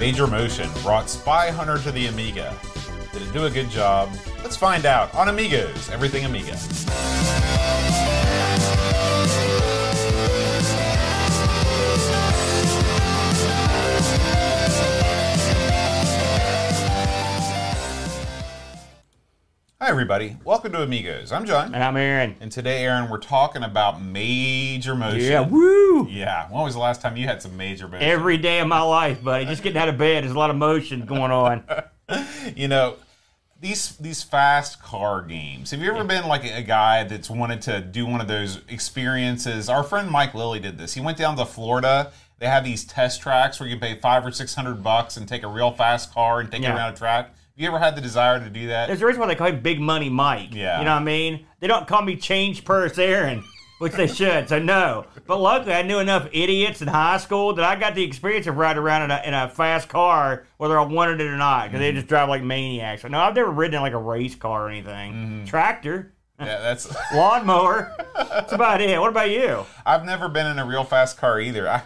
Major Motion brought Spy Hunter to the Amiga. Did it do a good job? Let's find out on Amigos, Everything Amiga. Hi, everybody. Welcome to Amigos. I'm John. And I'm Aaron. And today, Aaron, we're talking about Major Motion. Yeah, woo! Yeah. When was the last time you had some Major Motion? Every day of my life, buddy. Just getting out of bed, there's a lot of motion going on. you know, these these fast car games. Have you ever been like a guy that's wanted to do one of those experiences? Our friend Mike Lilly did this. He went down to Florida. They have these test tracks where you pay five or six hundred bucks and take a real fast car and take it around a track. You ever had the desire to do that? There's a reason why they call him Big Money Mike. Yeah. You know what I mean? They don't call me Change Purse Aaron, which they should, so no. But luckily, I knew enough idiots in high school that I got the experience of riding around in a, in a fast car, whether I wanted it or not, because Mm-hmm. they just drive like maniacs. No, I've never ridden in like a race car or anything. Mm-hmm. Tractor, yeah, that's. lawnmower. That's about it. What about you? I've never been in a real fast car either. I,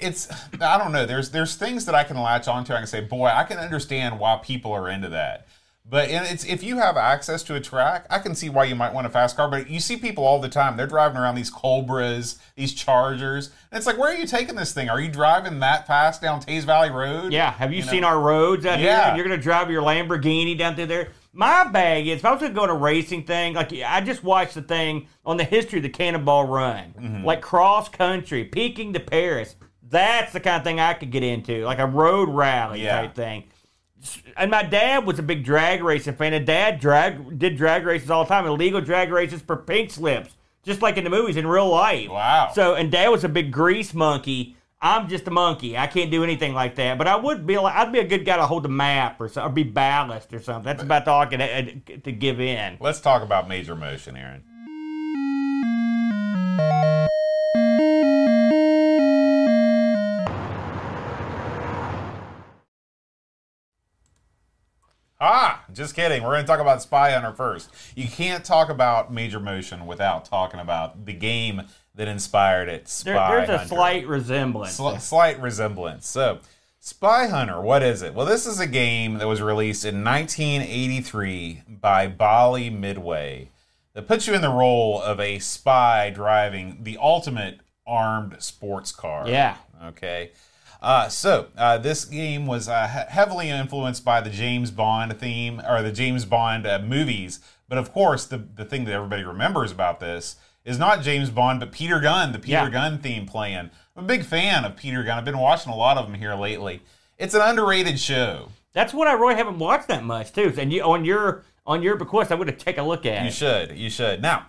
it's I don't know. There's there's things that I can latch onto. I can say, boy, I can understand why people are into that. But it's if you have access to a track, I can see why you might want a fast car. But you see people all the time. They're driving around these Cobras, these Chargers, and it's like, where are you taking this thing? Are you driving that fast down Tays Valley Road? Yeah, have you, You know? seen our roads out here? Yeah. And you're gonna drive your Lamborghini down through there. My bag is if I was gonna go on a racing thing, like I just watched the thing on the history of the Cannonball Run, Mm-hmm. like cross country, Peking to Paris. That's the kind of thing I could get into, like a road rally Yeah. type thing. And my dad was a big drag racing fan. And dad drag did drag races all the time, illegal drag races for pink slips, just like in the movies in real life. Wow. So and dad was a big grease monkey. I'm just a monkey. I can't do anything like that. But I would be like, I'd be a good guy to hold the map or, so, or be ballast or something. That's about all I can uh, to give in. Let's talk about major motion, Aaron. Ah, just kidding. We're going to talk about Spy Hunter first. You can't talk about Major Motion without talking about the game that inspired it, Spy There, there's a slight resemblance. Sli- slight resemblance. So, Spy Hunter, what is it? Well, this is a game that was released in 1983 by Bally Midway that puts you in the role of a spy driving the ultimate armed sports car. Yeah. Okay. Uh, so uh, this game was uh, heavily influenced by the James Bond theme or the James Bond uh, movies, but of course the the thing that everybody remembers about this is not James Bond, but Peter Gunn, the Peter Yeah. Gunn theme playing. I'm a big fan of Peter Gunn. I've been watching a lot of them here lately. It's an underrated show. That's what I really haven't watched that much too. And you on your on your bequest, I'm going to take a look at You it. should. You should. Now,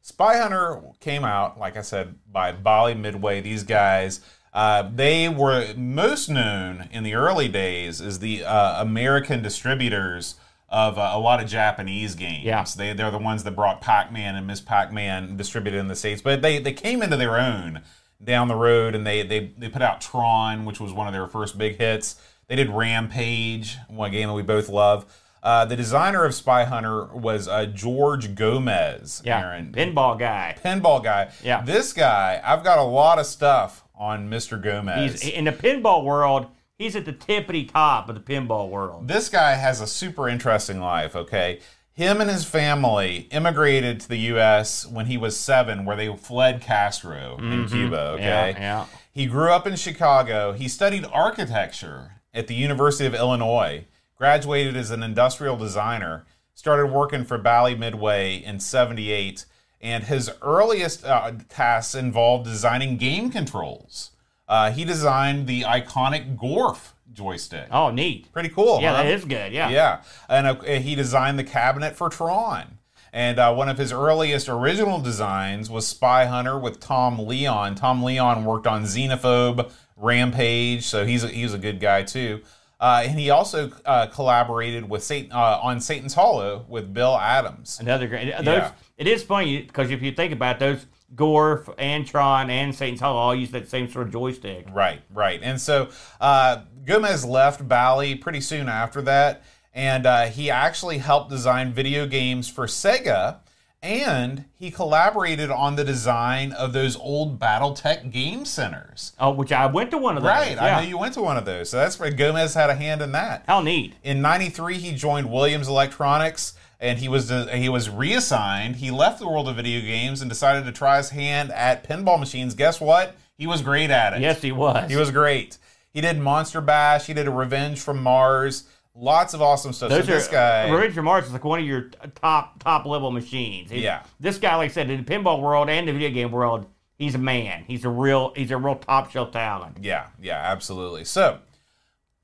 Spy Hunter came out, like I said, by Bally Midway. These guys, uh, they were most known in the early days as the uh, American distributors of uh, a lot of Japanese games. Yeah. They, they're the ones that brought Pac-Man and Ms. Pac-Man distributed in the States. But they, they came into their own down the road and they, they, they put out Tron, which was one of their first big hits. They did Rampage, one game that we both love. Uh, the designer of Spy Hunter was uh, George Gomez. Yeah, Aaron. pinball guy. pinball guy. Yeah. This guy, I've got a lot of stuff on Mr. Gomez. He's in the pinball world. He's at the tippity top of the pinball world. this guy has a super interesting life, okay? Him and his family immigrated to the U.S. when he was seven, where they fled Castro in Cuba, okay? Mm-hmm. Yeah, yeah. He grew up in Chicago. He studied architecture at the University of Illinois, graduated as an industrial designer, started working for Bally Midway in 78, and his earliest uh, tasks involved designing game controls. Uh, he designed the iconic Gorf joystick. Oh, neat. Pretty cool. Yeah, huh? that is good. Yeah. Yeah, and uh, he designed the cabinet for Tron. And uh, one of his earliest original designs was Spy Hunter with Tom Leon. Tom Leon worked on Xenophobe, Rampage, so he's a, he's a good guy too. Uh, and he also uh, collaborated with Satan uh, on Satan's Hollow with Bill Adams. Another great. Those, Yeah. It is funny because if you think about it, those Gorf and Tron, and Satan's Hollow all use that same sort of joystick. Right, right. And so uh, Gomez left Bally pretty soon after that, and uh, he actually helped design video games for Sega and he collaborated on the design of those old BattleTech game centers. Oh, which I went to one of those. Right, Yeah. I know you went to one of those, so that's where Gomez had a hand in that. How neat. In '93, he joined Williams Electronics, and he was uh, he was reassigned. He left the world of video games and decided to try his hand at pinball machines. Guess what? He was great at it. Yes, he was. he was great. He did Monster Bash. He did a Revenge from Mars. Lots of awesome stuff. Those so are this guy, uh, Revenge from Mars is like one of your uh, top top level machines. He- Yeah. This guy, like I said, in the pinball world and the video game world, he's a man. He's a real he's a real top shelf talent. Yeah, yeah, absolutely. So,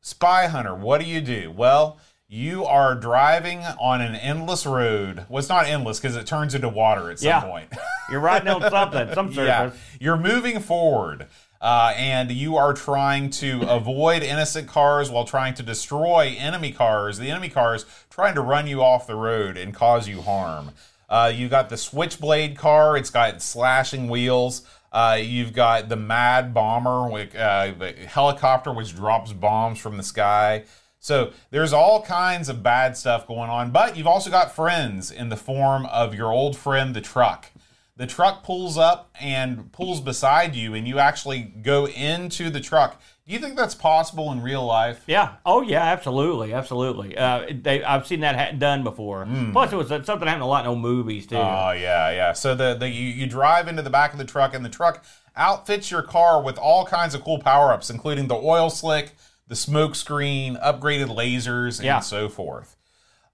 Spy Hunter, what do you do? Well, you are driving on an endless road. Well, it's not endless because it turns into water at some Yeah. point. You're riding on something, some yeah, you're moving forward. Uh, and you are trying to avoid innocent cars while trying to destroy enemy cars. The enemy cars trying to run you off the road and cause you harm. Uh, you got the Switchblade car. It's got slashing wheels. Uh, you've got the Mad Bomber, uh, the helicopter which drops bombs from the sky. So there's all kinds of bad stuff going on, but you've also got friends in the form of your old friend, the truck. The truck pulls up and pulls beside you, and you actually go into the truck. Do you think that's possible in real life? Yeah. Oh yeah. Absolutely. Absolutely. Uh, they, I've seen that ha- done before. Plus, it was something happened a lot in old movies too. Oh yeah, yeah. So the, the you, you drive into the back of the truck, and the truck outfits your car with all kinds of cool power ups, including the oil slick, the smoke screen, upgraded lasers, and Yeah. so forth.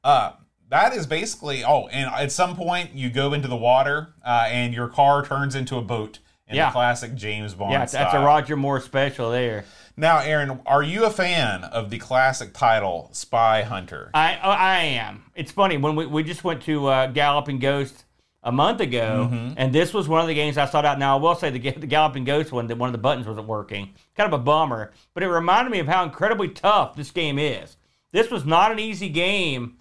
Uh, that is basically oh, and at some point you go into the water, uh, and your car turns into a boat in Yeah. the classic James Bond yeah, that's a. Roger Moore special there. Now, Aaron, are you a fan of the classic title Spy Hunter? I oh, I am. It's funny when we, we just went to uh, Galloping Ghost a month ago, Mm-hmm. and this was one of the games I sought out. Now I will say the the Galloping Ghost one that one of the buttons wasn't working, kind of a bummer. But it reminded me of how incredibly tough this game is. This was not an easy game.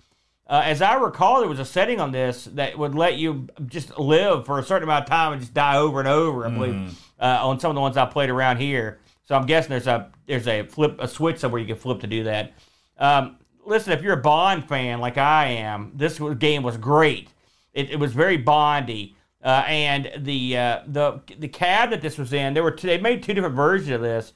Uh, as I recall, there was a setting on this that would let you just live for a certain amount of time and just die over and over. I believe uh, on some of the ones I played around here. So I'm guessing there's a there's a flip a switch somewhere you can flip to do that. Um, listen, if you're a Bond fan like I am, this game was great. It, it was very Bondy, uh, and the uh, the the cab that this was in, there were two, they made two different versions of this,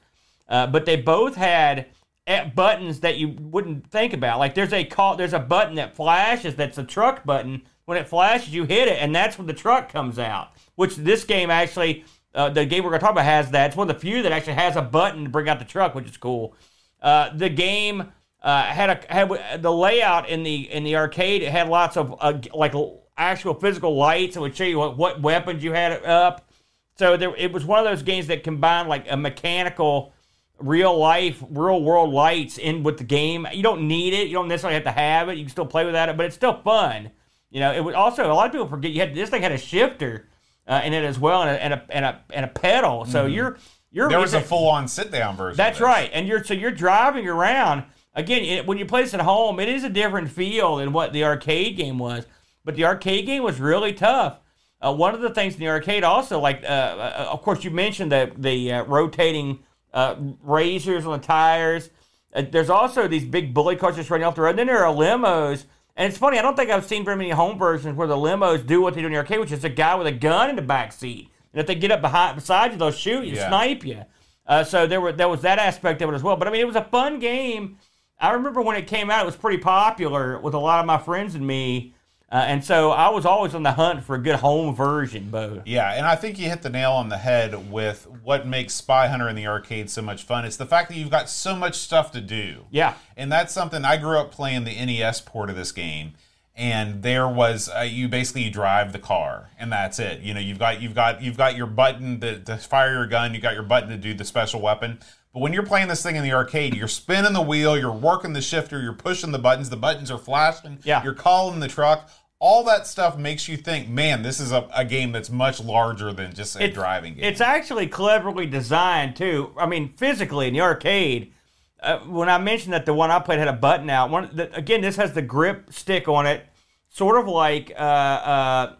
uh, but they both had eh, buttons that you wouldn't think about. Like there's a call, there's a button that flashes that's a truck button. When it flashes, you hit it, and that's when the truck comes out. Which this game actually, uh, the game we're gonna talk about has that. It's one of the few that actually has a button to bring out the truck, which is cool. Uh, the game uh, had a had the layout in the in the arcade. It had lots of like actual physical lights. It would show you what, what weapons you had up. So there, it was one of those games that combined like a mechanical, real life, real world lights in with the game. You don't need it. You don't necessarily have to have it. You can still play without it, but it's still fun. You know, it was also a lot of people forget you had this thing had a shifter uh, in it as well and a and a and a, and a pedal. So you're you're There was a full-on sit-down version. that's right, and you're so you're driving around again. It, when you play this at home, it is a different feel than what the arcade game was. But the arcade game was really tough. Uh, one of the things in the arcade also, like uh, uh, of course you mentioned the the uh, rotating uh, razors on the tires. Uh, there's also these big bully cars just running off the road. And then there are limos. And it's funny, I don't think I've seen very many home versions where the limos do what they do in the arcade, which is a guy with a gun in the back seat. And if they get up behind beside you, they'll shoot you, Yeah. snipe you. Uh, so there were there was that aspect of it as well. But I mean, it was a fun game. I remember when it came out, it was pretty popular with a lot of my friends and me. Uh, and so I was always on the hunt for a good home version, Bo. Yeah, and I think you hit the nail on the head with what makes Spy Hunter in the arcade so much fun. It's the fact that you've got so much stuff to do. Yeah. And that's something I grew up playing the NES port of this game. And there was uh, you basically you drive the car and that's it. You know, you've got you've got you've got your button to, to fire your gun, you got your button to do the special weapon. But when you're playing this thing in the arcade, you're spinning the wheel, you're working the shifter, you're pushing the buttons, the buttons are flashing, Yeah. you're calling the truck. All that stuff makes you think, man, this is a, a game that's much larger than just a It's- driving game. It's actually cleverly designed too. I mean, physically in the arcade. Uh, when I mentioned that the one I played had a button out, one the, again, this has the grip stick on it, sort of like uh, uh,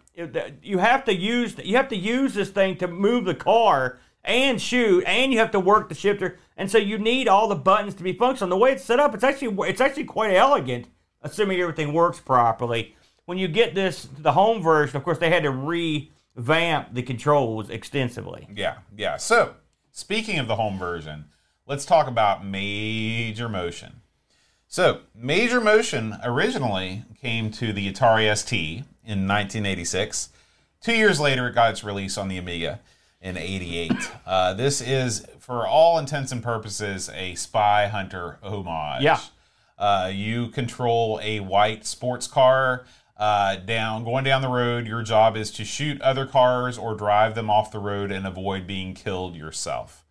you have to use you have to use this thing to move the car and shoot, and you have to work the shifter, and so you need all the buttons to be functional. The way it's set up, it's actually it's actually quite elegant, assuming everything works properly. When you get this the home version, of course, they had to revamp the controls extensively. Yeah, yeah. So, speaking of the home version, let's talk about Major Motion. So, Major Motion originally came to the Atari ST in 1986. Two years later, it got its release on the Amiga in 88. Uh, this is, for all intents and purposes, a Spy Hunter homage. Yeah. Uh, you control a white sports car uh, down, going down the road. Your job is to shoot other cars or drive them off the road and avoid being killed yourself.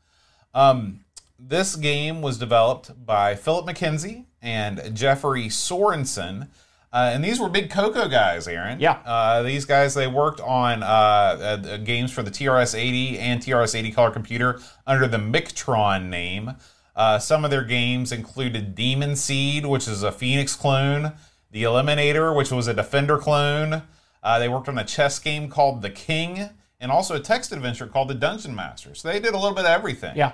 Um, this game was developed by Philip McKenzie and Jeffrey Sorensen. Uh, and these were big Coco guys, Aaron. Yeah. Uh, these guys, they worked on uh, uh, games for the TRS 80 and TRS 80 color computer under the MichTron name. Uh, some of their games included Demon Seed, which is a Phoenix clone, The Eliminator, which was a Defender clone. Uh, they worked on a chess game called The King, and also a text adventure called The Dungeon Master. So they did a little bit of everything. Yeah.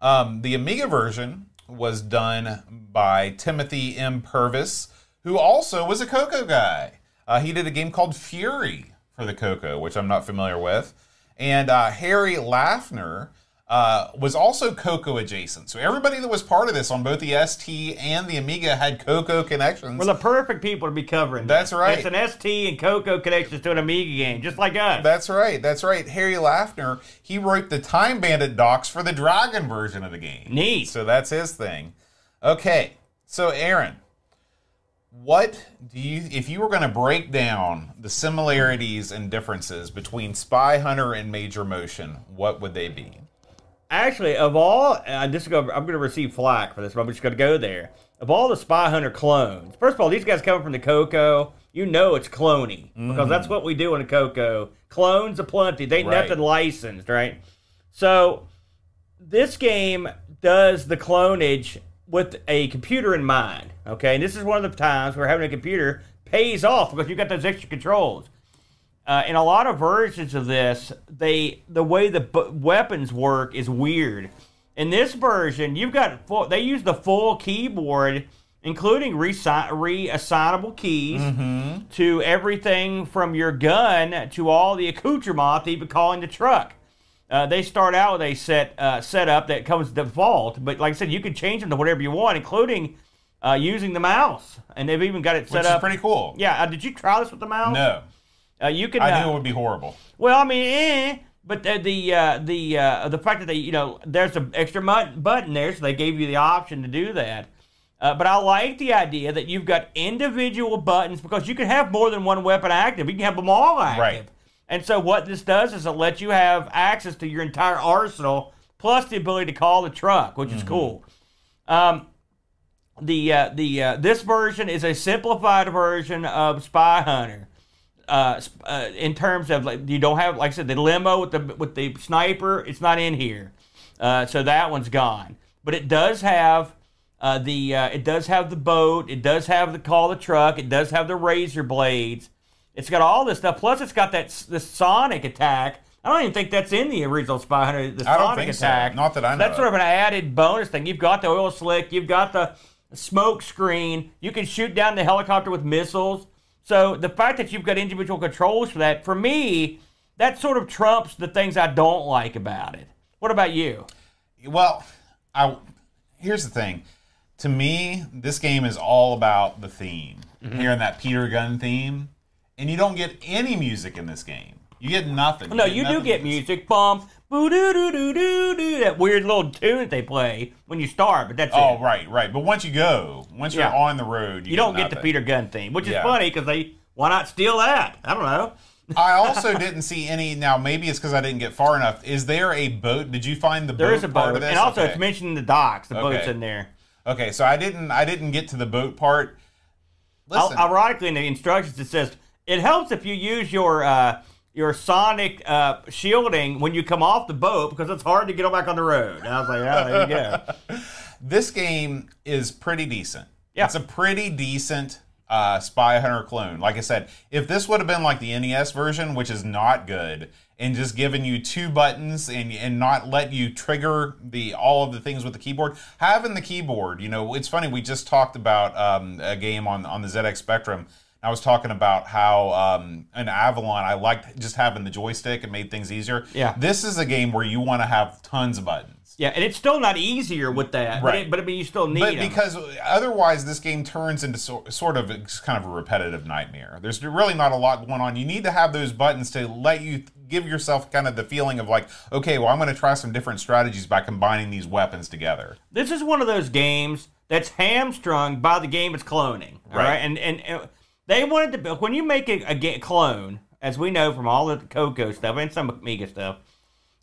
Um, the Amiga version was done by Timothy M. Purvis, who also was a Coco guy. Uh, he did a game called Fury for the Coco, which I'm not familiar with. And uh, Harry Lafnear uh, was also Coco adjacent. So everybody that was part of this on both the ST and the Amiga had Coco connections. We're the perfect people to be covering. That's this. right. It's an ST and Coco connections to an Amiga game, just like us. That's right. That's right. Harry Lafnear, he wrote the Time Bandit docs for the Dragon version of the game. Neat. So that's his thing. Okay. So Aaron, what do you if you were going to break down the similarities and differences between Spy Hunter and Major Motion, what would they be? Actually, of all, this is gonna, I'm going to receive flack for this, but I'm just going to go there. Of all the Spy Hunter clones, first of all, these guys coming from the Coco, you know it's clony because that's mm-hmm. what we do in the Coco. Clones aplenty. They ain't Right. nothing licensed, right? So this game does the clonage with a computer in mind. Okay, and this is one of the times where having a computer pays off because you got those extra controls. Uh, in a lot of versions of this, they the way the bu- weapons work is weird. In this version, you've got full, they use the full keyboard, including reassignable keys to everything from your gun to all the accoutrement, even calling the truck. Uh, they start out with a set uh, setup that comes default, but like I said, you can change them to whatever you want, including uh, using the mouse. And they've even got it set Which up. is pretty cool. yeah, uh, did you try this with the mouse? No. Uh, you can. I knew it would be horrible. well, I mean, eh, but the the uh, the uh, the fact that they you know there's an extra button there, so they gave you the option to do that. Uh, but I like the idea that you've got individual buttons because you can have more than one weapon active. You can have them all active. Right. And so what this does is it lets you have access to your entire arsenal plus the ability to call the truck, which is cool. Um, the uh, the uh, this version is a simplified version of Spy Hunter. Uh, uh, in terms of like you don't have like I said the limo with the with the sniper, it's not in here, uh, so that one's gone. But it does have uh, the uh, it does have the boat, it does have the call the truck, it does have the razor blades. It's got all this stuff. Plus, it's got that the sonic attack. I don't even think that's in the original Spy Hunter. The I don't sonic think so. attack. Not that I know That's sort of an added bonus thing. You've got the oil slick. You've got the smoke screen. You can shoot down the helicopter with missiles. So the fact that you've got individual controls for that, for me, that sort of trumps the things I don't like about it. What about you? Well, I here's the thing. To me, this game is all about the theme. Mm-hmm. Hearing that Peter Gunn theme, and you don't get any music in this game. You get nothing. No, you do get music. Bump, boo doo doo doo doo doo. That weird little tune that they play when you start, but that's Oh, it. right, right. But once you go, once you're on the road, you, You don't get the. Peter Gunn theme, which is funny because they why not steal that? I don't know. I also didn't see any. Now, maybe it's because I didn't get far enough. Is there a boat? Did you find the There boat is a part boat, of this? and also Okay. it's mentioned in the docs. The boat's in there. Okay, so I didn't. I didn't get to the boat part. Listen, Al- Ironically, in the instructions, it says it helps if you use your uh, your sonic uh, shielding when you come off the boat because it's hard to get them back on the road. And I was like, oh, there you go. this game is pretty decent. Yeah. It's a pretty decent uh, Spy Hunter clone. Like I said, if this would have been like the NES version, which is not good, and just giving you two buttons and and not let you trigger the all of the things with the keyboard, having the keyboard, you know, it's funny. We just talked about um, a game on on the ZX Spectrum. I was talking about how um, in Avalon I liked just having the joystick. It made things easier. Yeah. This is a game where you want to have tons of buttons. Yeah, and it's still not easier with that. But, Right. it, but I mean, you still need But 'em. because otherwise, this game turns into so, sort of kind of a repetitive nightmare. There's really not a lot going on. You need to have those buttons to let you give yourself kind of the feeling of like, okay, well, I'm going to try some different strategies by combining these weapons together. this is one of those games that's hamstrung by the game it's cloning. Right. right, and and uh, they wanted to build- when you make a, a clone, as we know from all the Coco stuff and some Amiga stuff.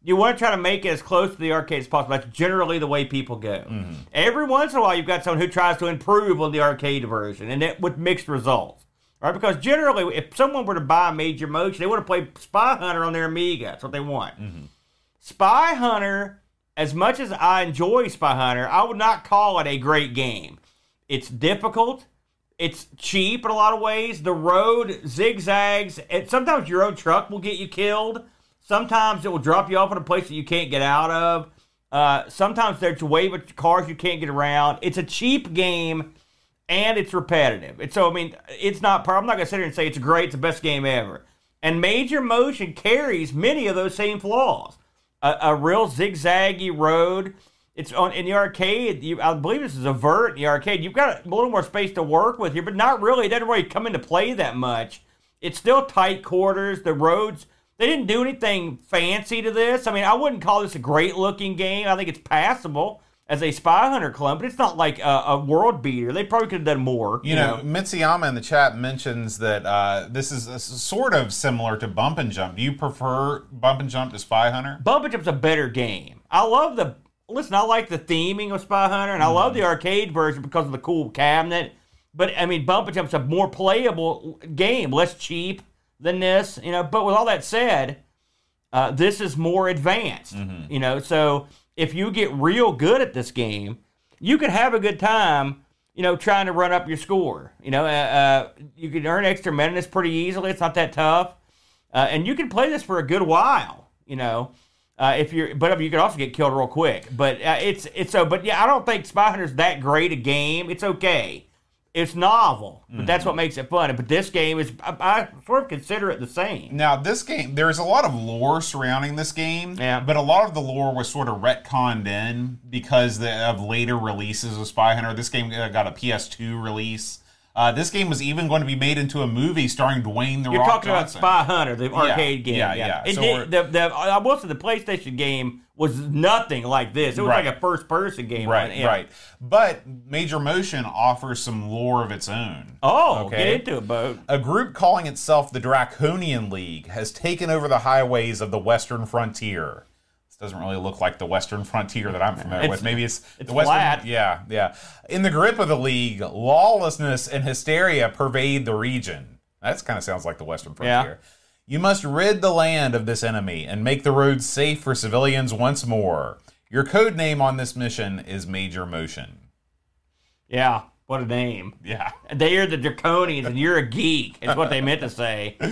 You want to try to make it as close to the arcade as possible. That's generally the way people go. Mm-hmm. Every once in a while, you've got someone who tries to improve on the arcade version, and that with mixed results. Right? Because generally, if someone were to buy a Major Motion, they want to play Spy Hunter on their Amiga. That's what they want. Mm-hmm. Spy Hunter, as much as I enjoy Spy Hunter, I would not call it a great game. It's difficult. It's cheap in a lot of ways. The road zigzags. And sometimes your own truck will get you killed. Sometimes it will drop you off in a place that you can't get out of. Uh, sometimes there's a wave of cars you can't get around. It's a cheap game and it's repetitive. And so, I mean, it's not. I'm not gonna sit here and say it's great. It's the best game ever. And Major Motion carries many of those same flaws. A, a real zigzaggy road. It's on in the arcade. You, I believe this is a vert in the arcade. You've got a little more space to work with here, but not really. It doesn't really come into play that much. It's still tight quarters. The roads. They didn't do anything fancy to this. I mean, I wouldn't call this a great looking game. I think it's passable as a Spy Hunter clone, but it's not like a, a world beater. They probably could have done more. You know, Mitsuyama in the chat mentions that uh, this is a, sort of similar to Bump and Jump. Do you prefer Bump and Jump to Spy Hunter? Bump and Jump's a better game. I love the listen. I like the theming of Spy Hunter, and I love the arcade version because of the cool cabinet. But I mean, Bump and Jump's a more playable game, less cheap than this. You know, but with all that said, uh, this is more advanced. You know, so if you get real good at this game, you could have a good time. You know, trying to run up your score. You know, uh, uh, you can earn extra minutes pretty easily. It's not that tough, uh, and you can play this for a good while. You know, uh, if you're, but I mean, you can also get killed real quick. But uh, it's it's so. But yeah, I don't think Spy Hunter's that great a game. It's okay. It's novel, but that's what makes it fun. But this game is, I, I sort of consider it the same. Now, this game, there's a lot of lore surrounding this game, Yeah. but a lot of the lore was sort of retconned in because the, of later releases of Spy Hunter. This game uh, got a PS2 release. Uh, this game was even going to be made into a movie starring Dwayne the Rock. You're Rock talking Johnson. about Spy Hunter, the arcade game. yeah, yeah. It So did, the, the, I will say the PlayStation game was nothing like this. It was Right. like a first person game. Right, Yeah. right. But Major Motion offers some lore of its own. Oh, Okay. get into it, boat. A group calling itself the Draconian League has taken over the highways of the Western frontier. Doesn't really look like the Western frontier that I'm familiar It's- with. Maybe it's, it's the Western. flat. Yeah, yeah. In the grip of the League, lawlessness and hysteria pervade the region. That kind of sounds like the Western frontier. Yeah. You must rid the land of this enemy and make the roads safe for civilians once more. Your code name on this mission is Major Motion. Yeah, what a name. Yeah. They are the Draconians, and you're a geek. Is what they meant to say.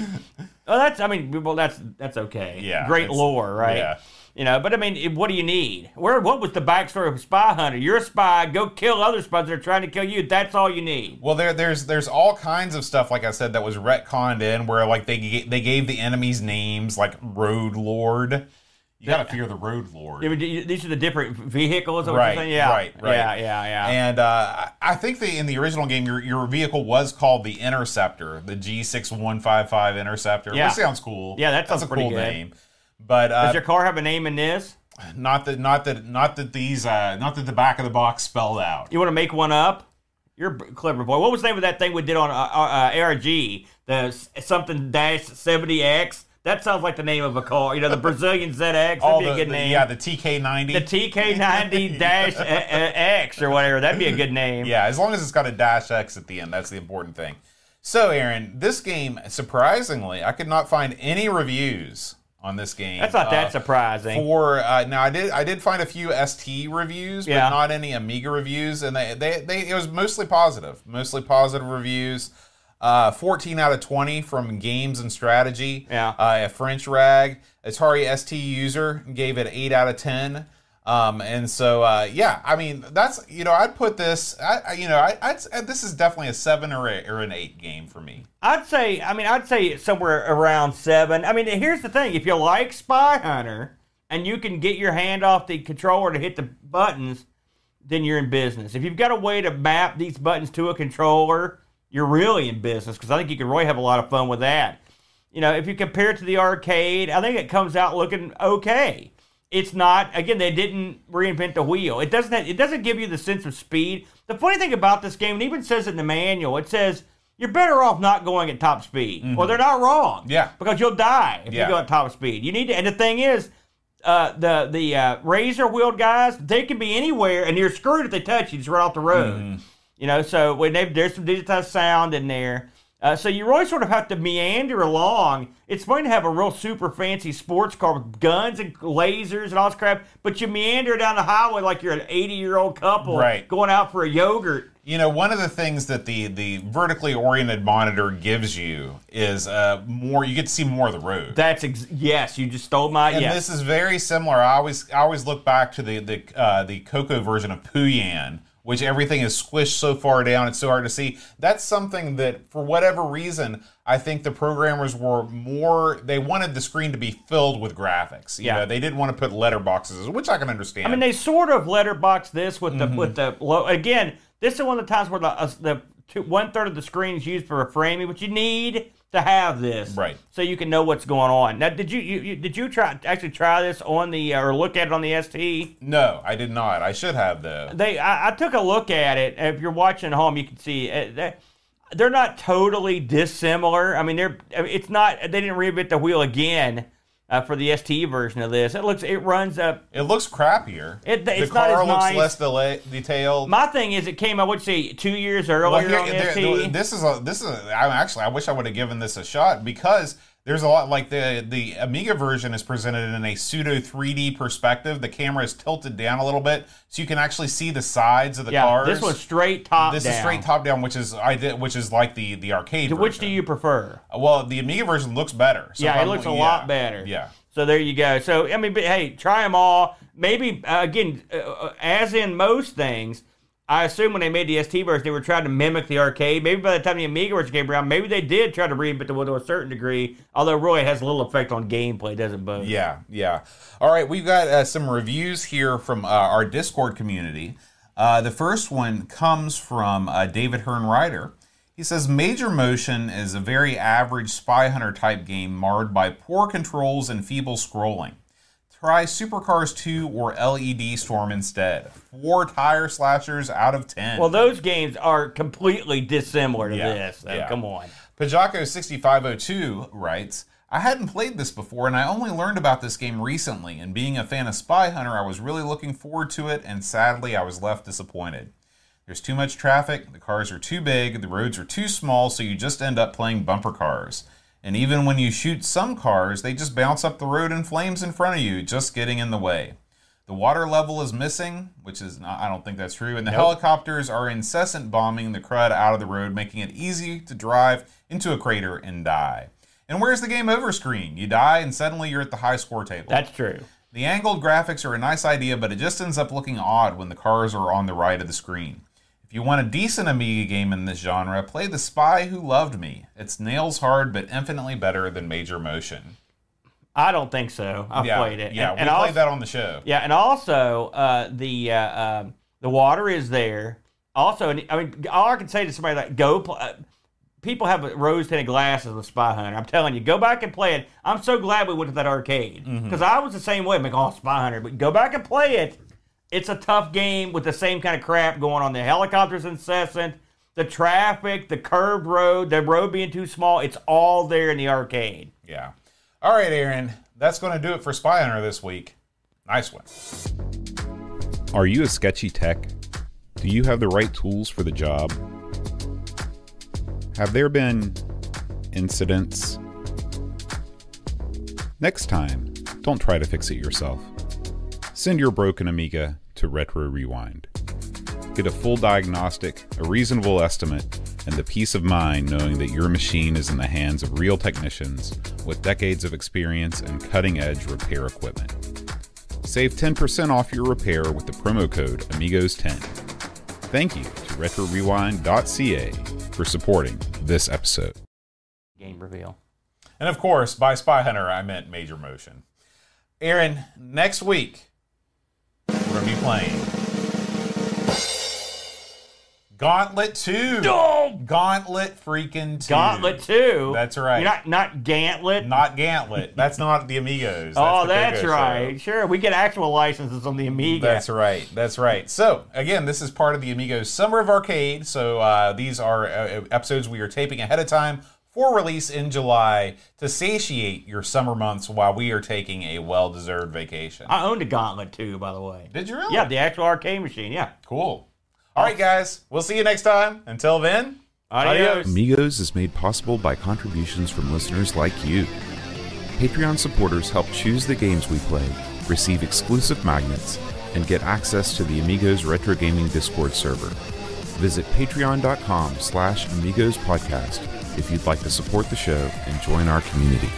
Well, that's. I mean, well, that's that's okay. Yeah, great lore, right? yeah. You know, but I mean, what do you need? Where? What was the backstory of Spy Hunter? You're a spy. Go kill other spies that are trying to kill you. That's all you need. Well, there, there's, there's all kinds of stuff, like I said, that was retconned in, where like they, they gave the enemies names, like Road Lord. You gotta fear the Road Lord. These are the different vehicles. That Right. Yeah, right, right. Yeah, yeah, yeah. And uh, I think the in the original game, your your vehicle was called the Interceptor, the G six one five five Interceptor. Yeah. which sounds cool. Yeah, that that's sounds a pretty cool good. name. But uh, Does your car have a name in this? not that not that not that these uh, not that the back of the box spelled out. You want to make one up? You're a clever boy. What was the name of that thing we did on uh, uh, ARG? The something dash 70X? That sounds like the name of a car. You know, the Brazilian ZX. That'd All be the, a good the- name. yeah, the TK ninety. the TK90 dash uh, uh, X or whatever. That'd be a good name. Yeah, as long as it's got a dash X at the end, that's the important thing. So, Aaron, this game, surprisingly, I could not find any reviews on this game. That's not that Uh, surprising. For uh, now, I did I did find a few ST reviews, but Yeah. not any Amiga reviews, and they, they they it was mostly positive, mostly positive reviews. Uh, 14 out of 20 from Games and Strategy. Yeah. Uh, a French rag. Atari ST user gave it 8 out of 10. Um, and so, uh, yeah, I mean, that's you know, I'd put this, I, I you know, I, I'd, this is definitely a seven or, a, or an eight game for me. I'd say, I mean, I'd say somewhere around seven. I mean, here's the thing: if you like Spy Hunter and you can get your hand off the controller to hit the buttons, then you're in business. If you've got a way to map these buttons to a controller, you're really in business because I think you can really have a lot of fun with that. You know, if you compare it to the arcade, I think it comes out looking okay it's not again they didn't reinvent the wheel. It doesn't it doesn't give you the sense of speed. The funny thing about this game it even says it in the manual it says you're better off not going at top speed. Mm-hmm. well they're not wrong. Yeah. Because you'll die if yeah. you go at top speed. You need to and the thing is uh, the the uh, razor wheeled guys they can be anywhere and you're screwed if they touch you just right off the road. Mm-hmm. you know so when they, there's some digitized sound in there uh, so you really sort of have to meander along. It's fun to have a real super fancy sports car with guns and lasers and all this crap, but you meander down the highway like you're an 80 year old couple right. going out for a yogurt. You know, one of the things that the the vertically oriented monitor gives you is uh, more. You get to see more of the road. That's ex- yes. You just stole my. And yes. this is very similar. I always I always look back to the the uh, the Coco version of Pooyan which everything is squished so far down, it's so hard to see. That's something that, for whatever reason, I think the programmers were more, they wanted the screen to be filled with graphics. You yeah. Know, they didn't want to put letterboxes, which I can understand. I mean, they sort of letterbox this with the, mm-hmm. with the, again, this is one of the times where the, uh, the two, one third of the screen is used for a framing, which you need to have this, right? So you can know what's going on. Now, did you, you, you did you try actually try this on the uh, or look at it on the ST? No, I did not. I should have though. They, I, I took a look at it. If you're watching at home, you can see uh, they, they're not totally dissimilar. I mean, they're it's not they didn't reinvent the wheel again uh, for the STE version of this. It looks, it runs up. It looks crappier. It, it's the car not as looks nice. less delay, detailed. My thing is, it came out. What you say, two years earlier well, here, on ST. This is a, this is. A, I actually, I wish I would have given this a shot because there's a lot like the the Amiga version is presented in a pseudo 3D perspective. The camera is tilted down a little bit, so you can actually see the sides of the yeah, cars. This was straight top. This down. is straight top down, which is I did, which is like the the arcade. Version. Which version. do you prefer? Well, the Amiga version looks better. So yeah, it looks a yeah, lot better. Yeah. So there you go. So I mean, but hey, try them all. Maybe uh, again, uh, uh as in most things, I assume when they made the ST version, they were trying to mimic the arcade. Maybe by the time the Amiga version came around, maybe they did try to the wheel to a certain degree. Although really has a little effect on gameplay, doesn't it? Yeah, yeah. All right, we've got uh, some reviews here from uh, our Discord community. Uh, the first one comes from uh, David Hearn Ryder. He says Major Motion is a very average Spy Hunter type game marred by poor controls and feeble scrolling. Try Supercars 2 or LED Storm instead. Four tire slashers out of 10. Well, those games are completely dissimilar to yeah, this. So yeah. Come on. Pajako6502 writes, I hadn't played this before and I only learned about this game recently, and being a fan of Spy Hunter, I was really looking forward to it, and sadly, I was left disappointed. There's too much traffic, the cars are too big, the roads are too small, so you just end up playing bumper cars. And even when you shoot some cars, they just bounce up the road in flames in front of you, just getting in the way. The water level is missing, which is not, I don't think that's true, and the nope. helicopters are incessant bombing the crud out of the road, making it easy to drive into a crater and die. And where's the game over screen? You die and suddenly you're at the high score table. That's true. The angled graphics are a nice idea, but it just ends up looking odd when the cars are on the right of the screen. If you want a decent Amiga game in this genre, play The Spy Who Loved Me. It's nails hard, but infinitely better than Major Motion. I don't think so. I've yeah, played it. Yeah, and, we and played also, that on the show. Yeah, and also uh, the uh, um, the water is there. Also, I mean, all I can say to somebody like go. Play, uh, people have rose tinted glasses with Spy Hunter. I'm telling you, go back and play it. I'm so glad we went to that arcade because mm-hmm. I was the same way. I'm like, oh, Spy Hunter, but go back and play it it's a tough game with the same kind of crap going on. The helicopters incessant, the traffic, the curved road, the road being too small. It's all there in the arcade. Yeah. All right, Aaron. That's going to do it for Spy Hunter this week. Nice one. Are you a sketchy tech? Do you have the right tools for the job? Have there been incidents? Next time, don't try to fix it yourself. Send your broken Amiga to Retro Rewind. Get a full diagnostic, a reasonable estimate, and the peace of mind knowing that your machine is in the hands of real technicians with decades of experience and cutting edge repair equipment. Save 10% off your repair with the promo code Amigos10. Thank you to RetroRewind.ca for supporting this episode. Game reveal. And of course, by Spy Hunter, I meant Major Motion. Aaron, next week, we're going to be playing Gauntlet 2. Oh! Gauntlet freaking 2. Gauntlet 2. That's right. You're not, not Gantlet. Not Gauntlet. That's not the Amigos. That's oh, the that's right. show. Sure, we get actual licenses on the Amiga. That's right. That's right. So again, this is part of the Amigos Summer of Arcade. So uh, these are uh, episodes we are taping ahead of time for release in July to satiate your summer months while we are taking a well-deserved vacation. I owned a Gauntlet too, by the way. Did you really? Yeah, the actual arcade machine. Yeah. Cool. All right, guys. We'll see you next time. Until then, Adios. Amigos is made possible by contributions from listeners like you. Patreon supporters help choose the games we play, receive exclusive magnets, and get access to the Amigos Retro Gaming Discord server. Visit patreon.com slash amigos podcast if you'd like to support the show and join our community.